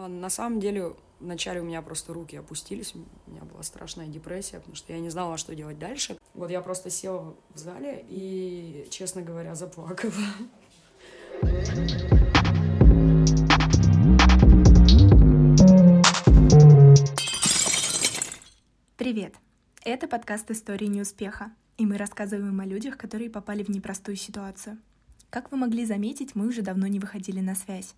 А, на самом деле, вначале у меня просто руки опустились, у меня была страшная депрессия, потому что я не знала, что делать дальше. Вот я просто села в зале и, честно говоря, заплакала. Привет! Это подкаст «Истории неуспеха», и мы рассказываем о людях, которые попали в непростую ситуацию. Как вы могли заметить, мы уже давно не выходили на связь.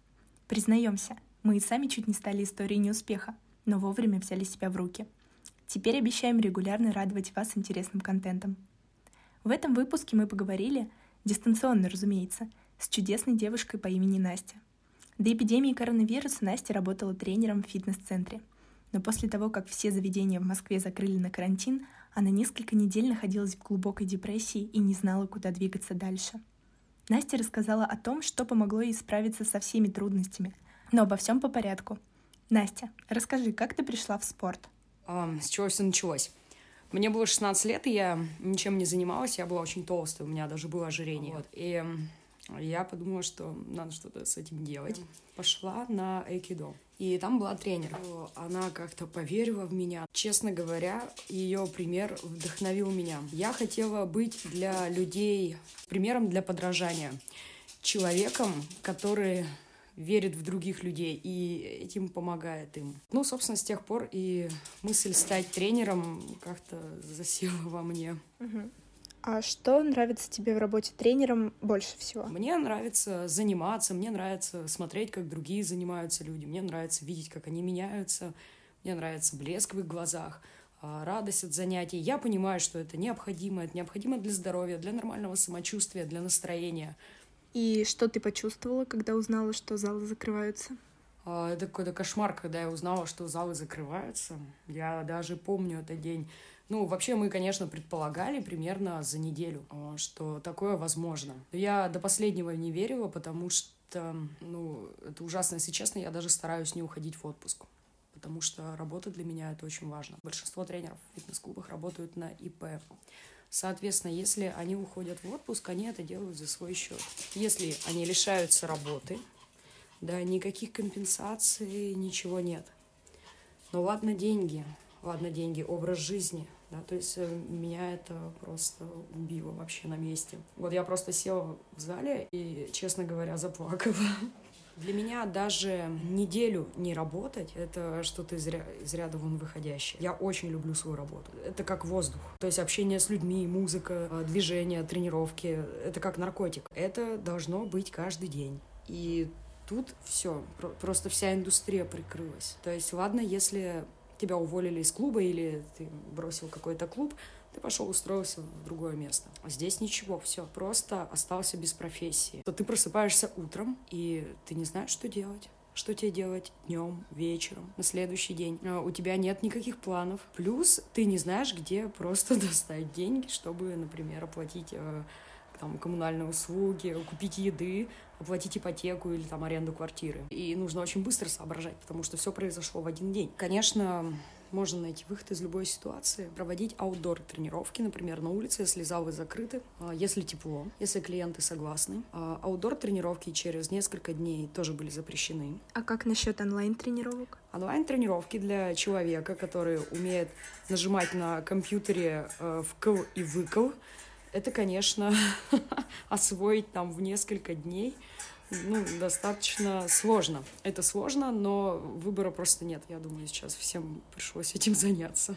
Признаемся, мы и сами чуть не стали историей неуспеха, но вовремя взяли себя в руки. Теперь обещаем регулярно радовать вас интересным контентом. В этом выпуске мы поговорили, дистанционно, разумеется, с чудесной девушкой по имени Настя. До эпидемии коронавируса Настя работала тренером в фитнес-центре. Но после того, как все заведения в Москве закрыли на карантин, она несколько недель находилась в глубокой депрессии и не знала, куда двигаться дальше. Настя рассказала о том, что помогло ей справиться со всеми трудностями, но обо всем по порядку. Настя, расскажи, как ты пришла в спорт? А, с чего все началось? Мне было 16 лет, и я ничем не занималась, я была очень толстая, у меня даже было ожирение. Вот. И я подумала, что надо что-то с этим делать. Пошла на айкидо. И там была тренер. Она как-то поверила в меня. Честно говоря, ее пример вдохновил меня. Я хотела быть для людей примером для подражания. Человеком, который верит в других людей и этим помогает им. Ну, собственно, с тех пор и мысль стать тренером как-то засела во мне. А что нравится тебе в работе тренером больше всего? Мне нравится заниматься, мне нравится смотреть, как другие занимаются люди, мне нравится видеть, как они меняются, мне нравится блеск в их глазах, а, радость от занятий. Я понимаю, что это необходимо, это необходимо для здоровья, для нормального самочувствия, для настроения. И что ты почувствовала, когда узнала, что залы закрываются? А, это какой-то кошмар, когда я узнала, что залы закрываются. Я даже помню этот день. Ну, вообще мы, конечно, предполагали примерно за неделю, а, что такое возможно. Я до последнего не верила, потому что, ну, это ужасно, если честно, я даже стараюсь не уходить в отпуск потому что работа для меня это очень важно. Большинство тренеров в фитнес-клубах работают на ИП. Соответственно, если они уходят в отпуск, они это делают за свой счет. Если они лишаются работы, да, никаких компенсаций, ничего нет. Но ладно деньги, ладно деньги, образ жизни, да, то есть э, меня это просто убило вообще на месте. Вот я просто села в зале и, честно говоря, заплакала. Для меня даже неделю не работать — это что-то из, ря- из ряда вон выходящее. Я очень люблю свою работу. Это как воздух. То есть общение с людьми, музыка, э, движение, тренировки — это как наркотик. Это должно быть каждый день. И тут все, просто вся индустрия прикрылась. То есть, ладно, если тебя уволили из клуба или ты бросил какой-то клуб, ты пошел устроился в другое место. А здесь ничего, все, просто остался без профессии. То ты просыпаешься утром, и ты не знаешь, что делать. Что тебе делать днем, вечером, на следующий день? А, у тебя нет никаких планов. Плюс ты не знаешь, где просто достать деньги, чтобы, например, оплатить э, там, коммунальные услуги, купить еды, оплатить ипотеку или там аренду квартиры. И нужно очень быстро соображать, потому что все произошло в один день. Конечно, можно найти выход из любой ситуации, проводить аутдор тренировки, например, на улице, если залы закрыты, а, если тепло, если клиенты согласны. А, аутдор тренировки через несколько дней тоже были запрещены. А как насчет онлайн-тренировок? Онлайн-тренировки для человека, который умеет нажимать на компьютере э, вкл и выкл, это, конечно, освоить там в несколько дней ну, достаточно сложно. Это сложно, но выбора просто нет. Я думаю, сейчас всем пришлось этим заняться.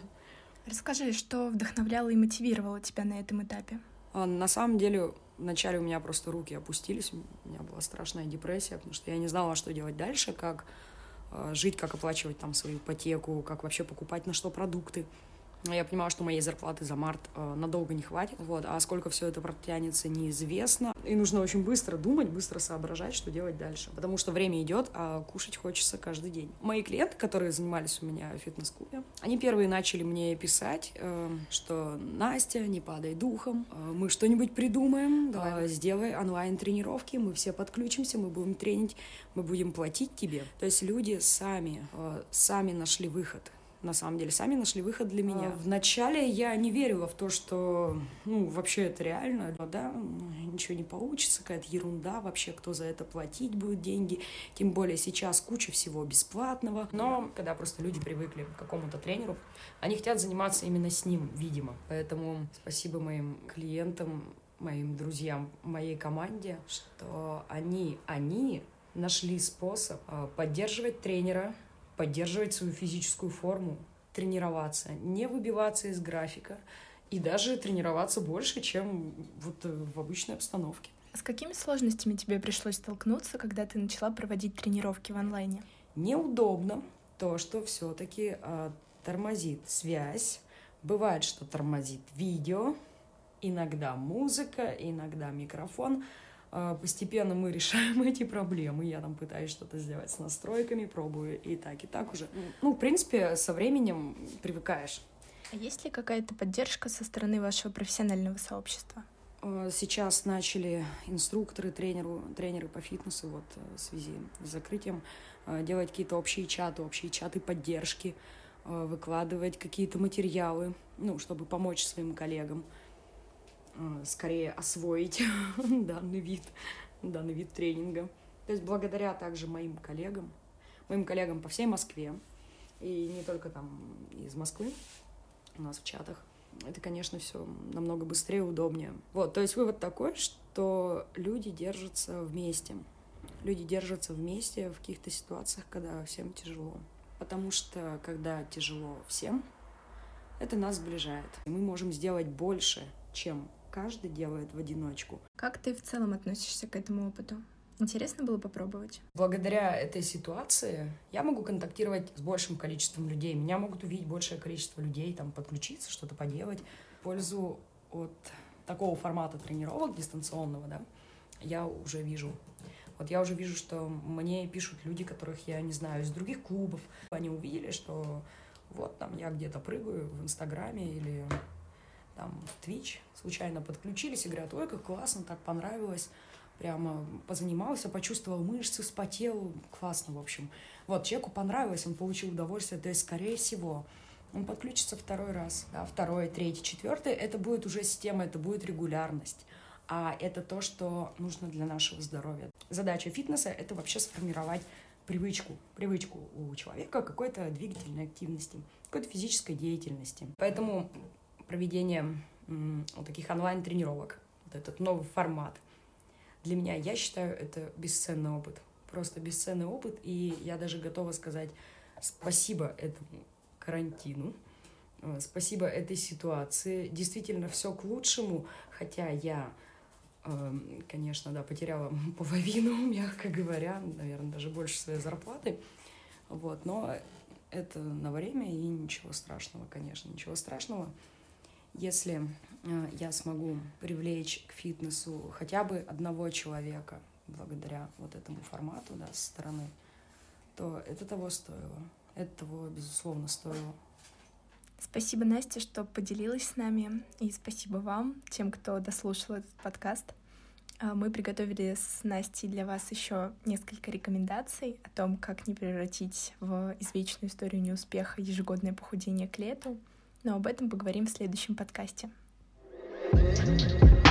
Расскажи, что вдохновляло и мотивировало тебя на этом этапе? А, на самом деле, вначале у меня просто руки опустились, у меня была страшная депрессия, потому что я не знала, что делать дальше, как э, жить, как оплачивать там свою ипотеку, как вообще покупать на что продукты. Я понимала, что моей зарплаты за март э, надолго не хватит, вот, а сколько все это протянется, неизвестно. И нужно очень быстро думать, быстро соображать, что делать дальше, потому что время идет, а кушать хочется каждый день. Мои клиенты, которые занимались у меня в фитнес-клубе, они первые начали мне писать, э, что Настя, не падай духом, э, мы что-нибудь придумаем, давай. сделай онлайн-тренировки, мы все подключимся, мы будем тренить, мы будем платить тебе. То есть люди сами, э, сами нашли выход на самом деле, сами нашли выход для меня. А, вначале я не верила в то, что, ну, вообще это реально, да, ничего не получится, какая-то ерунда вообще, кто за это платить будет деньги, тем более сейчас куча всего бесплатного. Но когда просто люди привыкли к какому-то тренеру, они хотят заниматься именно с ним, видимо. Поэтому спасибо моим клиентам, моим друзьям, моей команде, что они, они нашли способ а, поддерживать тренера, поддерживать свою физическую форму, тренироваться, не выбиваться из графика и даже тренироваться больше, чем вот в обычной обстановке. А с какими сложностями тебе пришлось столкнуться, когда ты начала проводить тренировки в онлайне? Неудобно то, что все-таки э, тормозит связь. Бывает, что тормозит видео, иногда музыка, иногда микрофон. А, постепенно мы решаем эти проблемы. Я там пытаюсь что-то сделать с настройками, пробую и так, и так уже. Ну, в принципе, со временем привыкаешь. А есть ли какая-то поддержка со стороны вашего профессионального сообщества? А, сейчас начали инструкторы, тренеру, тренеры по фитнесу вот э, в связи с закрытием а, делать какие-то общие чаты, общие чаты поддержки, выкладывать какие-то материалы, ну, чтобы помочь своим коллегам. Э, скорее освоить данный вид, данный вид тренинга. То есть благодаря также моим коллегам, моим коллегам по всей Москве, и не только там из Москвы, у нас в чатах, это, конечно, все намного быстрее и удобнее. Вот, то есть вывод такой, что люди держатся вместе. Люди держатся вместе в каких-то ситуациях, когда всем тяжело. Потому что, когда тяжело всем, это нас сближает. Мы можем сделать больше, чем каждый делает в одиночку. Как ты в целом относишься к этому опыту? Интересно было попробовать. Благодаря этой ситуации я могу контактировать с большим количеством людей. Меня могут увидеть большее количество людей, там, подключиться, что-то поделать. Пользу от такого формата тренировок дистанционного, да, я уже вижу. Вот я уже вижу, что мне пишут люди, которых я не знаю, из других клубов. Они увидели, что вот там я где-то прыгаю в Инстаграме или там в Twitch, случайно подключились и говорят, ой, как классно, так понравилось, прямо позанимался, почувствовал мышцы, вспотел, классно, в общем. Вот, человеку понравилось, он получил удовольствие, то есть, скорее всего, он подключится второй раз, да, второй, третий, четвертый, это будет уже система, это будет регулярность, а это то, что нужно для нашего здоровья. Задача фитнеса — это вообще сформировать привычку, привычку у человека какой-то двигательной активности, какой-то физической деятельности. Поэтому проведение вот таких онлайн-тренировок, вот этот новый формат. Для меня, я считаю, это бесценный опыт. Просто бесценный опыт, и я даже готова сказать спасибо этому карантину, э, спасибо этой ситуации. Действительно, все к лучшему, хотя я, эм, конечно, да, потеряла половину, мягко говоря, наверное, даже больше своей зарплаты, вот, но это на время, и ничего страшного, конечно, ничего страшного. Если э, я смогу привлечь к фитнесу хотя бы одного человека благодаря вот этому формату, да, со стороны, то это того стоило. Это того, безусловно, стоило. Спасибо, Настя, что поделилась с нами, и спасибо вам, тем, кто дослушал этот подкаст. А, мы приготовили с Настей для вас еще несколько рекомендаций о том, как не превратить в извечную историю неуспеха ежегодное похудение к лету — но об этом поговорим в следующем подкасте. thank you